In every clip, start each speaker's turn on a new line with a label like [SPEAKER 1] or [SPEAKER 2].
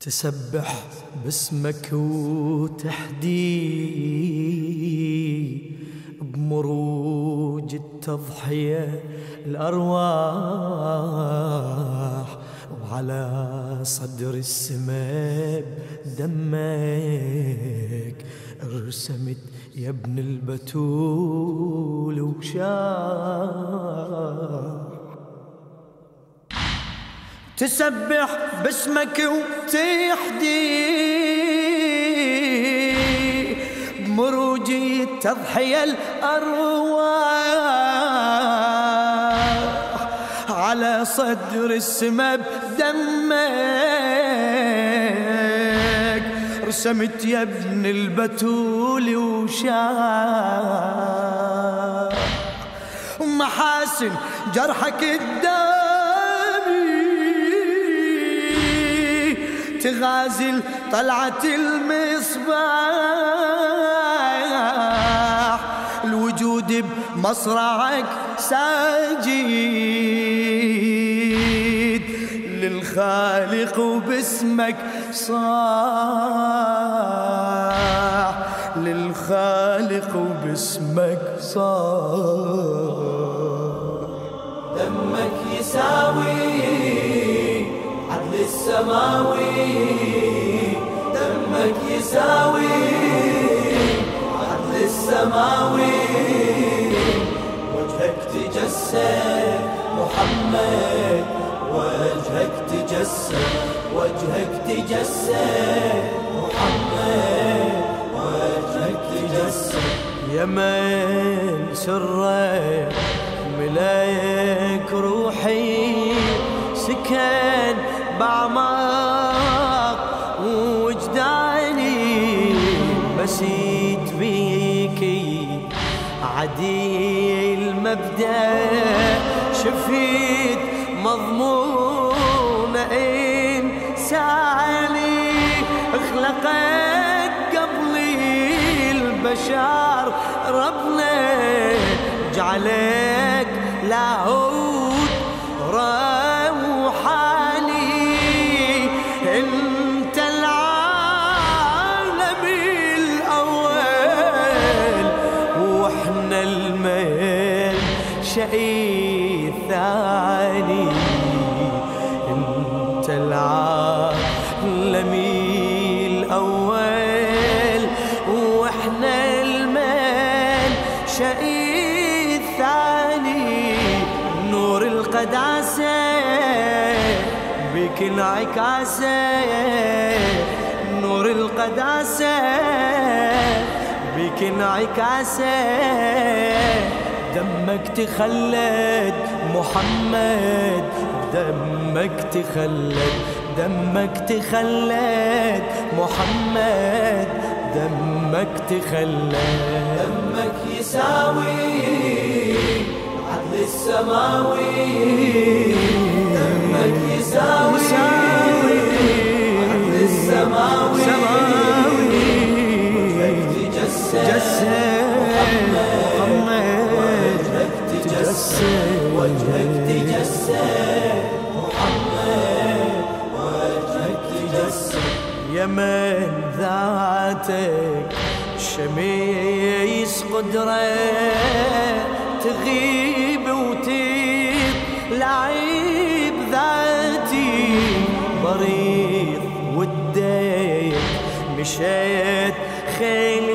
[SPEAKER 1] تسبح باسمك وتحدي بمروج التضحية الأرواح وعلى صدر السماء دمك رسمت يا ابن البتول وشاح تسبح باسمك وتحدي بمروج تضحية الأرواح. على صدر السما بدمك. رسمت يا ابن البتول وشاح. ومحاسن جرحك الدم تغازل طلعة المصباح. الوجود بمصرعك ساجد. للخالق وباسمك صاح. للخالق وباسمك صاح.
[SPEAKER 2] دمك يساوي عدل السماوي دمك يساوي. عدل السماوي وجهك تجسد محمد. وجهك تجسد وجهك تجسد محمد. وجهك تجسد.
[SPEAKER 1] يمن سرك ملاك روحي سكن بعمق وجداني بسيت بيكي عدي المبدأ شفيت مضمون إنساني خلقت قبلي البشر ربنا جعلك لاهوت شيء ثاني إنت العالم الأول وإحنا المال. شيء ثاني نور القداسة. بك انعكاسه نور القداسة. بك انعكاسه دمك تخلد محمد دمك تخلد دمك تخلد محمد دمك تخلد.
[SPEAKER 2] دمك يساوي عدل السماوي. دمك يساوي
[SPEAKER 1] يمن ذاتك شميس قدرة تغيب وتيب. لعيب ذاتي مريض وديك مشيت خيلي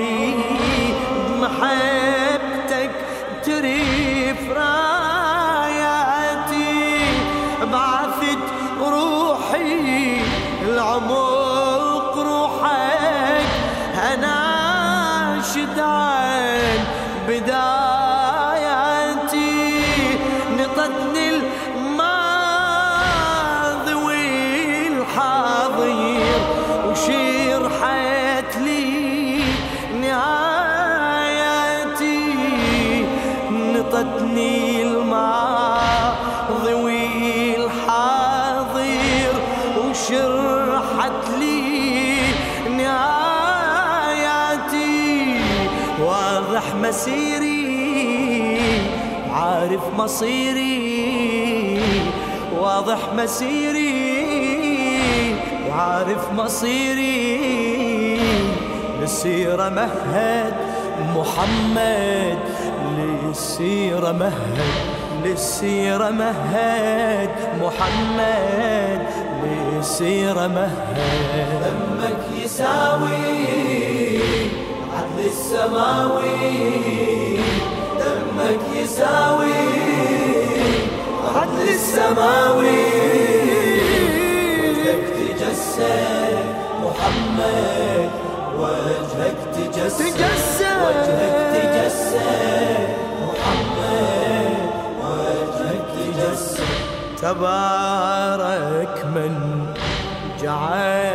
[SPEAKER 1] واضح مسيري عارف مصيري واضح مسيري عارف مصيري. للسيرة مهد محمد للسيرة مهد للسيرة مهد محمد للسيرة مهد.
[SPEAKER 2] دمك يساوي. السماوي دمك يساوي. عدل السماوي وجهك تجسد محمد وجهك تجسد. وجهك تجسد محمد وجهك تجسد.
[SPEAKER 1] تبارك من جعل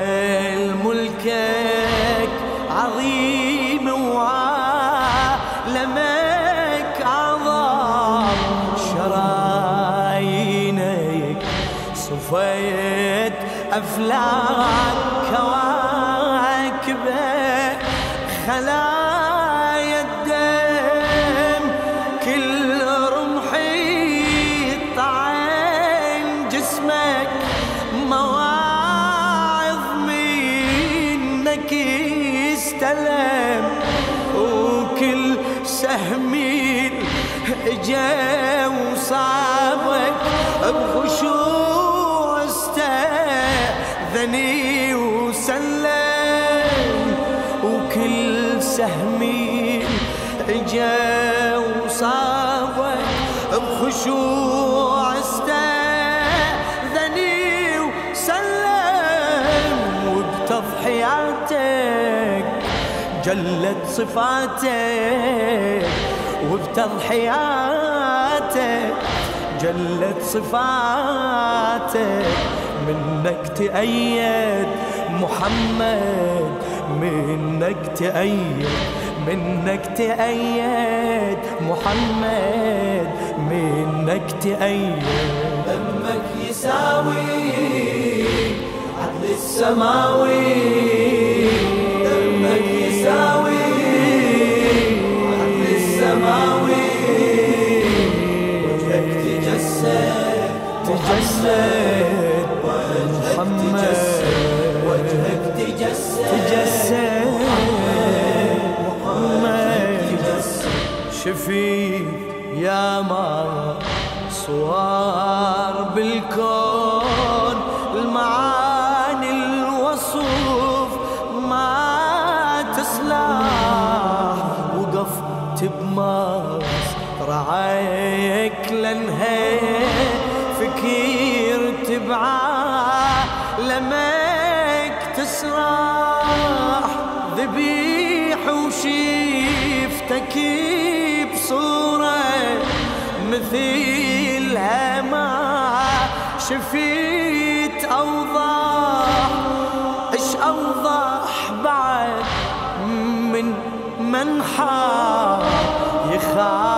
[SPEAKER 1] أفلاك كواكبك خلايا الدم كل رمحي طعن جسمك مواعظ منك يستلم وكل سهمين إجا وصابك بخشوع استاذني وسلم وكل سهمين إجا وصابك بخشوع استأذني وسلم. وبتضحياتك جلت صفاتك وبتضحياتك جلت صفاتك. منك تأيد محمد منك تأيد منك تأيد محمد منك تأيد.
[SPEAKER 2] دمك يساوي عدل السماوي. دمك يساوي عدل السماوي. وجهك تجسد
[SPEAKER 1] تجسد. محمد.
[SPEAKER 2] وجهك تجسد
[SPEAKER 1] تجسد شفيت يا ما صور بالكون المعاني الوصوف ما تصلح وقفت بماس رعايك لنهيت فكير تبعا لمك تسرح ذبيح وشيفتك بصورة مثيلها ما شفيت أوضح إيش أوضح بعد من منحى يخاوي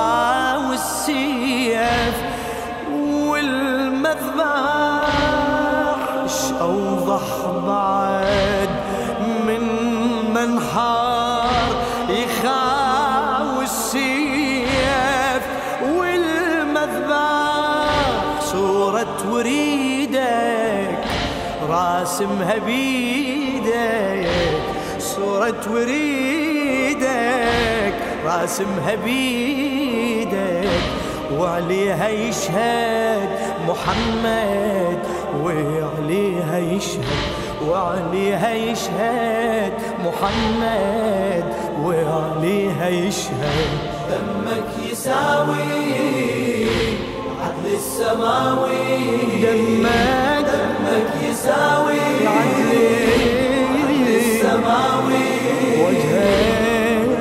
[SPEAKER 1] وريدك راسمها بيدك صورة وريدك راسمها بيدك وعليها يشهد محمد وعليها يشهد وعليها يشهد محمد وعليها يشهد.
[SPEAKER 2] دمك يساوي السماوي
[SPEAKER 1] دمك
[SPEAKER 2] دمك يساوي
[SPEAKER 1] العدل
[SPEAKER 2] السماوي
[SPEAKER 1] وجهك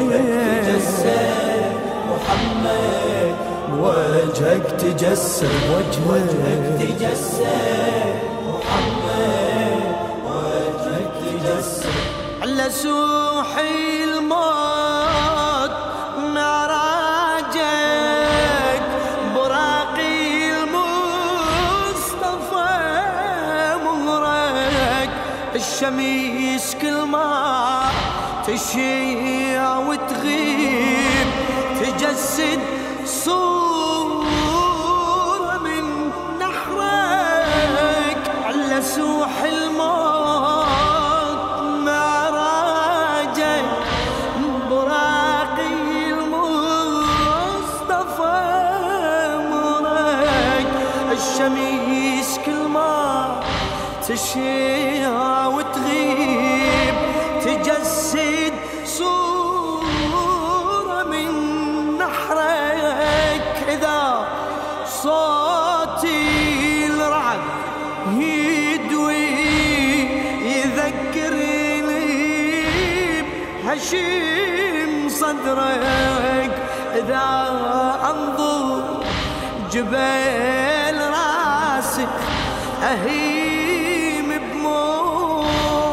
[SPEAKER 2] تجسد محمد
[SPEAKER 1] وجهك تجسد وجهك
[SPEAKER 2] تجسد محمد وجهك تجسد
[SPEAKER 1] على سوحي الشميس كل ما تشيع وتغيب تجسد صورة من نحرك على سوح الموت معراجك براقي المصطفى مرك الشميس كل ما تشيع صوتي الرعد يدوي يذكرني بهشيم صدرك إذا أنظر جبال راسك أهيم بموجزات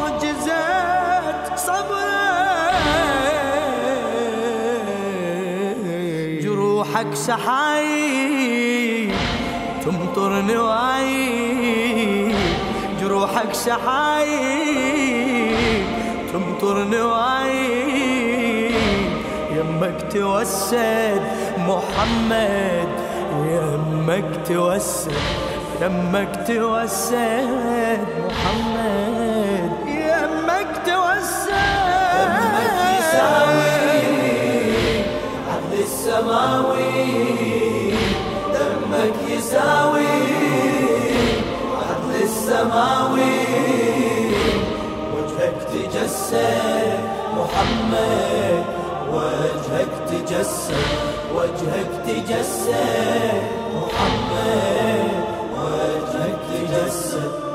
[SPEAKER 1] صبرك. جروحك سحاي تمطر نواي جروحك سحاي. تمطر نواي يمك توسد محمد يمك توسد يمك توسد محمد يمك توسد.
[SPEAKER 2] دمك يساوي عدل السماوي. دمك يساوي عدل السماوي. وجهك تجسد محمد وجهك تجسد وجهك تجسد محمد. وجهك تجسد.